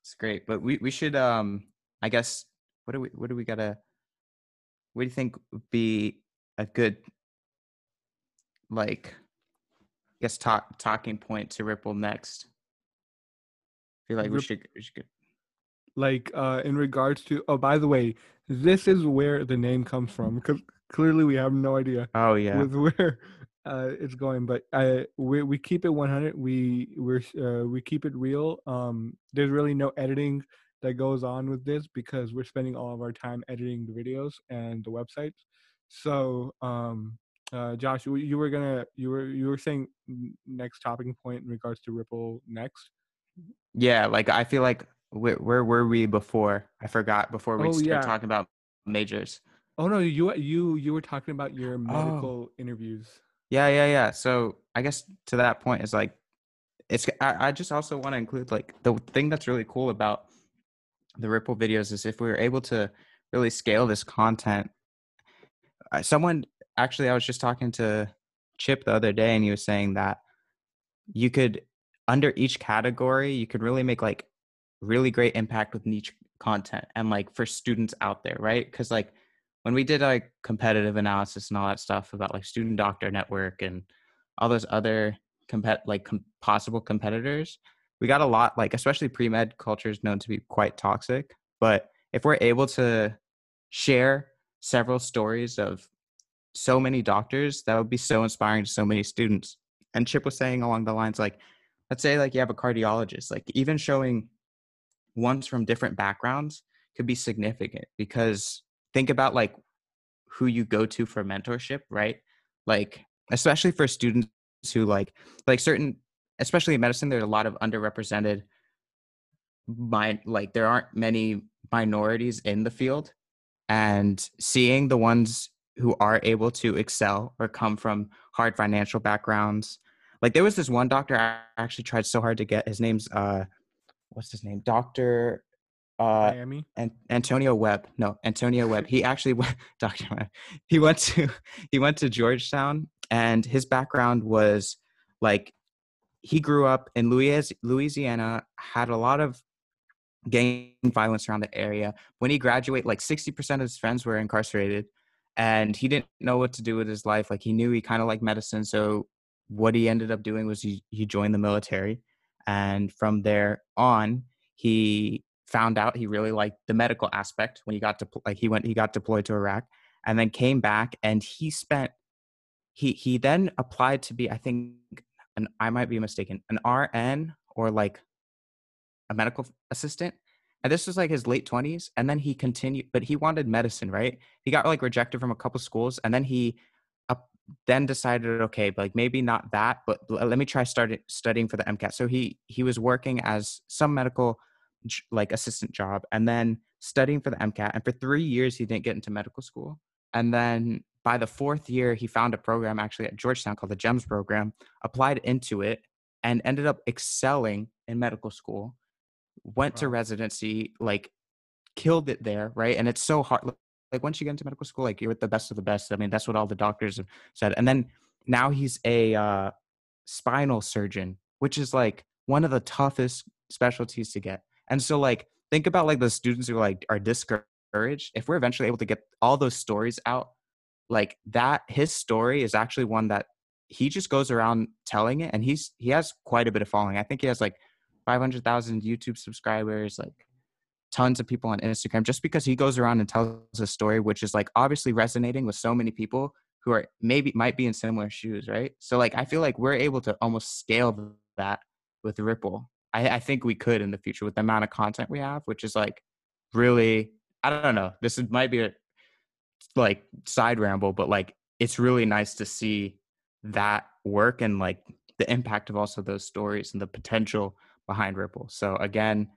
it's great. But we we should um, I guess what do we what do we gotta? What do you think would be a good like? I guess talk talking point to Ripple next. I feel like we should we should get Like uh, in regards to. Oh, by the way, this is where the name comes from because clearly we have no idea. Oh yeah. with where uh, it's going. But I we we keep it 100. We we're uh, we keep it real. Um, there's really no editing that goes on with this because we're spending all of our time editing the videos and the websites. So, um, uh, Josh, you, you were gonna you were you were saying next topping point in regards to Ripple next. Yeah, like I feel like where where were we before? I forgot before we Oh, started yeah. talking about majors. Oh no, you you you were talking about Oh. your medical interviews. Yeah, yeah, yeah. So I guess to that point is like it's I, I just also want to include like the thing that's really cool about the Ripple videos is if we were able to really scale this content. Someone actually I was just talking to Chip the other day and he was saying that you could under each category you could really make like really great impact with niche content and like for students out there, right? Cuz like when we did like competitive analysis and all that stuff about like student doctor network and all those other compet like com- possible competitors we got a lot like especially pre-med culture is known to be quite toxic but if we're able to share several stories of so many doctors that would be so inspiring to so many students. And chip was saying along the lines like let's say like you have a cardiologist, like even showing ones from different backgrounds could be significant because think about like who you go to for mentorship, right? Like especially for students who like like certain especially in medicine there's a lot of underrepresented my like there aren't many minorities in the field and seeing the ones who are able to excel or come from hard financial backgrounds like there was this one doctor i actually tried so hard to get his name's uh what's his name dr uh Miami. and Antonio Webb. No, Antonio Webb. He actually went Dr. Webb. He went to he went to Georgetown and his background was like he grew up in Louis, Louisiana, had a lot of gang violence around the area. When he graduated, like 60% of his friends were incarcerated and he didn't know what to do with his life. Like he knew he kind of liked medicine. So what he ended up doing was he, he joined the military. And from there on, he found out he really liked the medical aspect when he got to like he went he got deployed to Iraq and then came back and he spent he he then applied to be I think an I might be mistaken an RN or like a medical assistant. And this was like his late 20s and then he continued but he wanted medicine right? He got like rejected from a couple schools and then he uh, then decided okay like maybe not that but let me try started studying for the mcat so he he was working as some medical like assistant job and then studying for the MCAT. And for three years, he didn't get into medical school. And then by the fourth year, he found a program actually at Georgetown called the GEMS program, applied into it, and ended up excelling in medical school. Went wow. to residency, like killed it there, right? And it's so hard. Like once you get into medical school, like you're with the best of the best. I mean, that's what all the doctors have said. And then now he's a uh, spinal surgeon, which is like one of the toughest specialties to get. And so like think about like the students who like are discouraged. If we're eventually able to get all those stories out, like that his story is actually one that he just goes around telling it and he's he has quite a bit of following. I think he has like 500,000 YouTube subscribers, like tons of people on Instagram just because he goes around and tells a story which is like obviously resonating with so many people who are maybe might be in similar shoes, right? So like I feel like we're able to almost scale that with Ripple I, I think we could in the future with the amount of content we have, which is like really, I don't know. This is, might be a like side ramble, but like it's really nice to see that work and like the impact of also those stories and the potential behind Ripple. So again,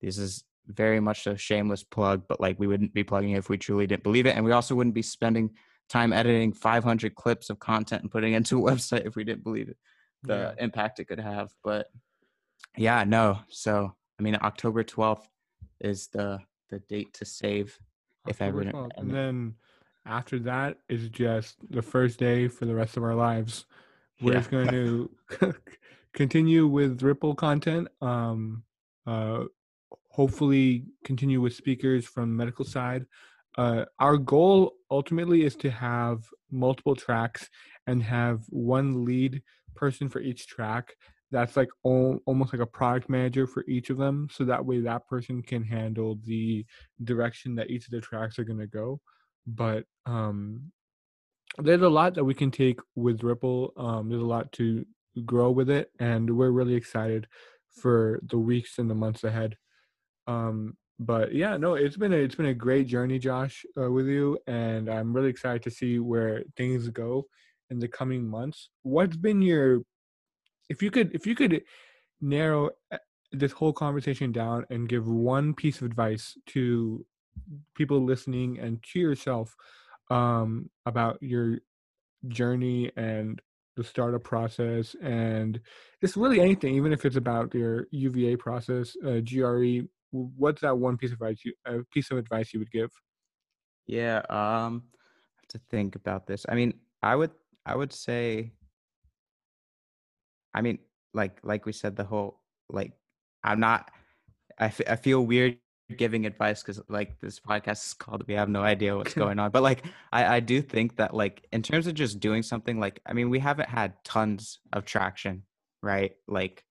this is very much a shameless plug, but like we wouldn't be plugging it if we truly didn't believe it. And we also wouldn't be spending time editing 500 clips of content and putting it into a website if we didn't believe it, the yeah. impact it could have. But yeah, no. So I mean, October twelfth is the the date to save. if ever, 12th. and then after that is just the first day for the rest of our lives. We're yeah. just going to continue with Ripple content. Um, uh, hopefully, continue with speakers from medical side. Uh, our goal ultimately is to have multiple tracks and have one lead person for each track that's like all, almost like a product manager for each of them so that way that person can handle the direction that each of the tracks are going to go but um there's a lot that we can take with ripple um there's a lot to grow with it and we're really excited for the weeks and the months ahead um but yeah no it's been a it's been a great journey josh uh, with you and i'm really excited to see where things go in the coming months. What's been your if you could if you could narrow eh, this whole conversation down and give one piece of advice to people listening and to yourself um, about your journey and the startup process and just really anything, even if it's about your UVA process, uh, GRE. What's that one piece of advice you a piece of advice you would give? Yeah, um, I have to think about this. I mean, I would I would say I mean, like like we said, the whole like I'm not. I, f- I feel weird giving advice because like this podcast is called we have no idea what's going on but like I, I do think that like in terms of just doing something like i mean we haven't had tons of traction right like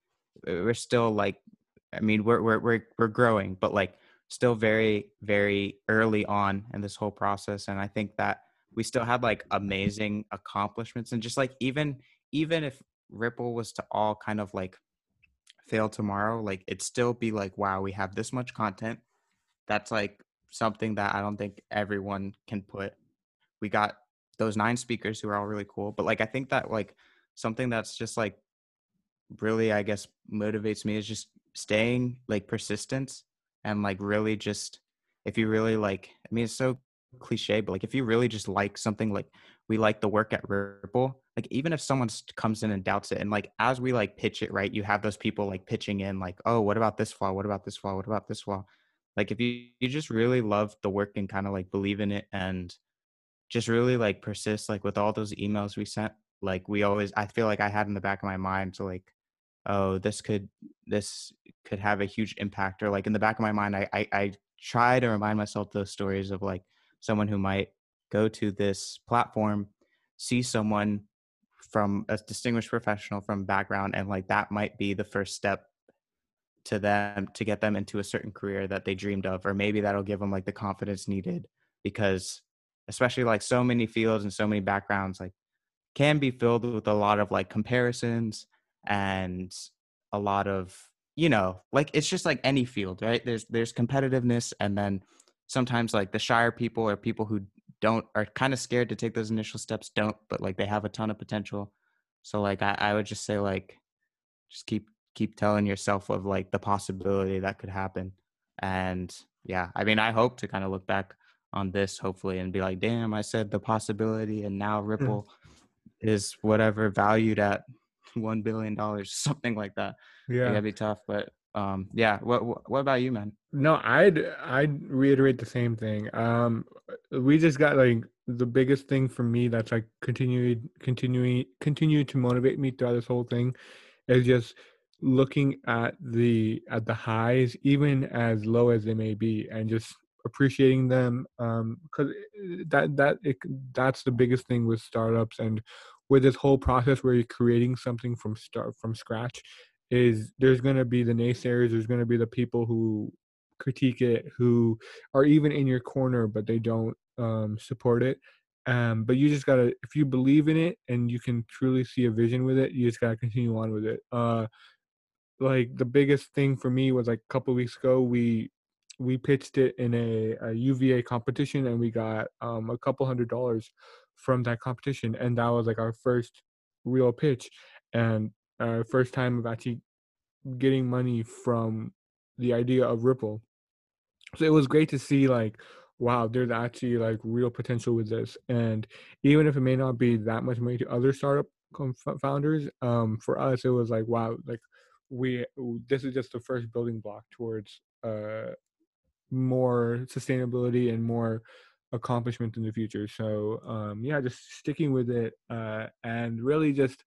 we're still like i mean we're we're we're, we're growing but like still very very early on in this whole process and i think that we still had like amazing accomplishments and just like even even if Ripple was to all kind of like fail tomorrow, like it'd still be like, wow, we have this much content. That's like something that I don't think everyone can put. We got those nine speakers who are all really cool, but like I think that like something that's just like really I guess motivates me is just staying like persistence and like really just if you really like I mean it's so cliche, but like if you really just like something like we like the work at Ripple, like even if someone comes in and doubts it, and like as we like pitch it, right, you have those people like pitching in, like, oh, what about this flaw? What about this flaw? What about this flaw? Like if you you just really love the work and kind of like believe in it and just really like persist, like with all those emails we sent, like we always I feel like I had in the back of my mind to like, oh, this could this could have a huge impact, or like in the back of my mind, I I, I try to remind myself those stories of like someone who might go to this platform, see someone from a distinguished professional from background, and like that might be the first step to them to get them into a certain career that they dreamed of, or maybe that'll give them like the confidence needed because especially like so many fields and so many backgrounds like can be filled with a lot of like comparisons and a lot of you know like it's just like any field right? There's there's competitiveness and then sometimes like the shyer people or people who don't are kind of scared to take those initial steps don't but like they have a ton of potential. So like I, I would just say like just keep keep telling yourself of like the possibility that could happen. And yeah i mean i hope to kind of look back on this hopefully and be like damn i said the possibility and now hmm. ripple is whatever valued at one billion dollars something like that. Yeah. that'd be tough but um yeah what what about you man? No i'd i'd reiterate the same thing um we just got like the biggest thing for me that's like continuing continuing continue to motivate me throughout this whole thing is just looking at the at the highs even as low as they may be and just appreciating them um because that that it, that's the biggest thing with startups and with this whole process where you're creating something from start from scratch is there's going to be the naysayers there's going to be the people who critique it who are even in your corner but they don't um, support it. Um, but you just gotta if you believe in it and you can truly see a vision with it you just gotta continue on with it. Uh, like the biggest thing for me was like a couple weeks ago we we pitched it in a, a uva competition and we got um, a couple hundred dollars from that competition and that was like our first real pitch. And uh, first time of actually getting money from the idea of Ripple. So it was great to see like, wow, there's actually like real potential with this. And even if it may not be that much money to other startup founders, um, for us it was like, wow, like we this is just the first building block towards uh more sustainability and more accomplishment in the future. So um, yeah, just sticking with it uh, and really just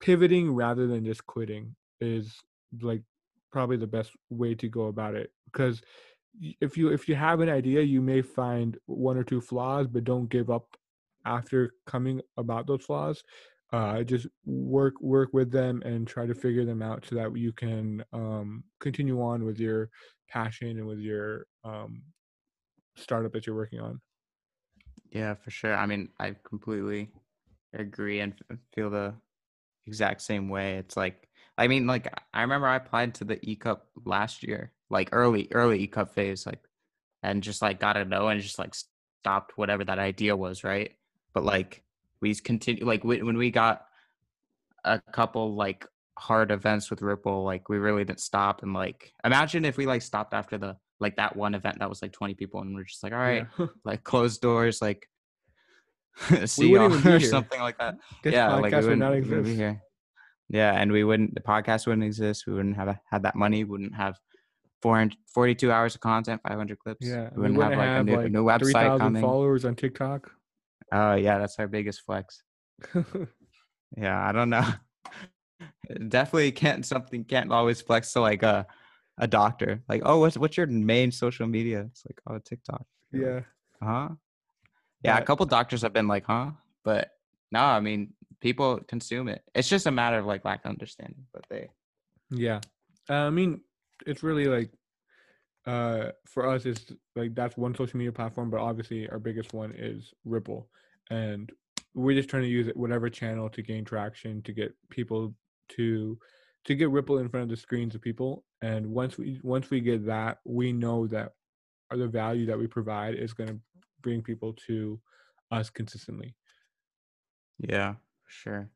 pivoting rather than just quitting is like probably the best way to go about it because if you if you have an idea you may find one or two flaws but don't give up after coming about those flaws uh, just work work with them and try to figure them out so that you can um, continue on with your passion and with your um, startup that you're working on. Yeah for sure i mean i completely agree and feel the exact same way. It's like I mean, like I remember I applied to the E Cup last year, like early early E Cup phase, like, and just like got a no and just like stopped whatever that idea was, right? But like we continue, like when we got a couple like hard events with Ripple, like we really didn't stop. And like imagine if we like stopped after the like that one event that was like 20 people and we're just like, all right, yeah. like closed doors, like see or something like that. This yeah, like we wouldn't, would not be here. Yeah, and we wouldn't. The podcast wouldn't exist. We wouldn't have had that money. We wouldn't have 442 hours of content, 500 clips. Yeah, we wouldn't, we wouldn't have, have, like, a new, like new website 3, coming. followers on TikTok. Oh uh, yeah, that's our biggest flex. yeah, I don't know. Definitely can't something can't always flex to like a a doctor. Like, oh, what's what's your main social media? It's like oh TikTok. Yeah. Uh huh? Yeah, a couple doctors have been like, huh? But no, I mean, people consume it. It's just a matter of like lack of understanding, but they. Yeah, uh, I mean, it's really like, uh, for us, it's like that's one social media platform, but obviously our biggest one is Ripple, and we're just trying to use it whatever channel to gain traction to get people to to get Ripple in front of the screens of people. And once we once we get that, we know that the value that we provide is going to bring people to us consistently. Yeah, sure.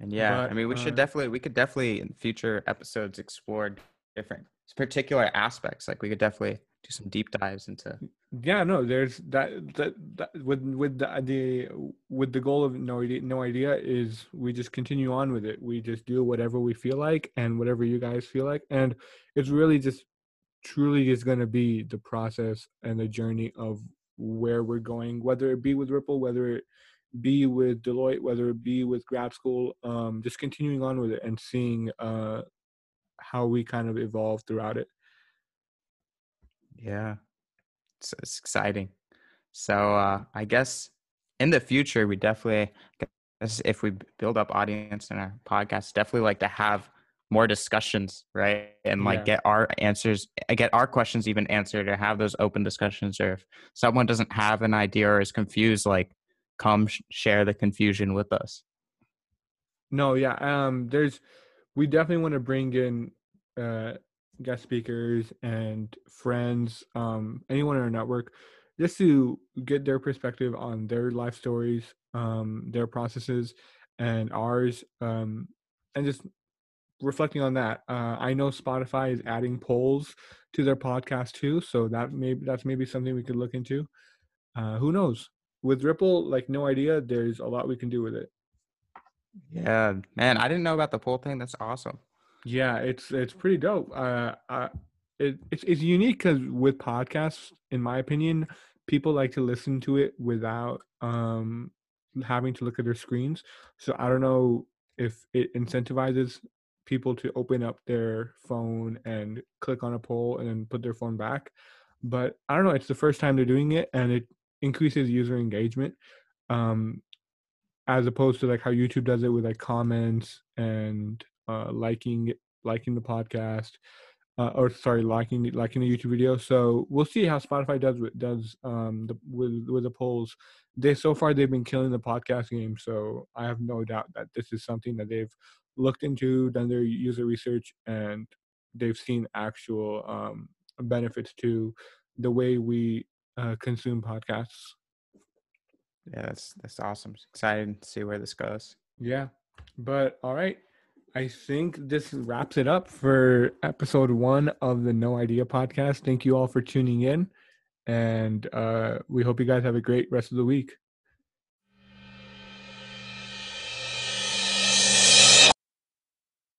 And yeah, but, I mean, we uh, should definitely, we could definitely in future episodes explore different particular aspects. Like we could definitely do some deep dives into. Yeah, no, there's that that, that with with the, the with the goal of no idea, no idea is we just continue on with it. We just do whatever we feel like and whatever you guys feel like, and it's really just truly is going to be the process and the journey of where we're going, whether it be with Ripple, whether it be with Deloitte, whether it be with grad school, um, just continuing on with it and seeing uh, how we kind of evolve throughout it. Yeah, it's, it's exciting. So uh, I guess in the future, we definitely, if we build up audience in our podcast, definitely like to have more discussions, right? And like yeah. get our answers, get our questions even answered, or have those open discussions. Or if someone doesn't have an idea or is confused, like come sh- share the confusion with us. No, yeah. Um, there's we definitely want to bring in uh guest speakers and friends, um, anyone in our network, just to get their perspective on their life stories, um, their processes, and ours, um, and just reflecting on that. Uh, I know Spotify is adding polls to their podcast too, so that maybe that's maybe something we could look into. Uh, who knows? with Ripple, like no idea. There's a lot we can do with it. Yeah, man, I didn't know about the poll thing. That's awesome. Yeah, it's it's pretty dope. Uh, uh it, it's it's unique because with podcasts, in my opinion, people like to listen to it without um having to look at their screens. So I don't know if it incentivizes people to open up their phone and click on a poll and then put their phone back. But I don't know. It's the first time they're doing it, and it increases user engagement um as opposed to like how youtube does it with like comments and uh liking liking the podcast uh, or sorry liking liking the youtube video so we'll see how spotify does with does um the, with with the polls they so far they've been killing the podcast game so i have no doubt that this is something that they've looked into done their user research and they've seen actual um benefits to the way we uh, consume podcasts. Yeah, that's that's awesome. Excited to see where this goes. Yeah, but all right, I think this wraps it up for episode one of the No Idea podcast. Thank you all for tuning in, and uh, we hope you guys have a great rest of the week.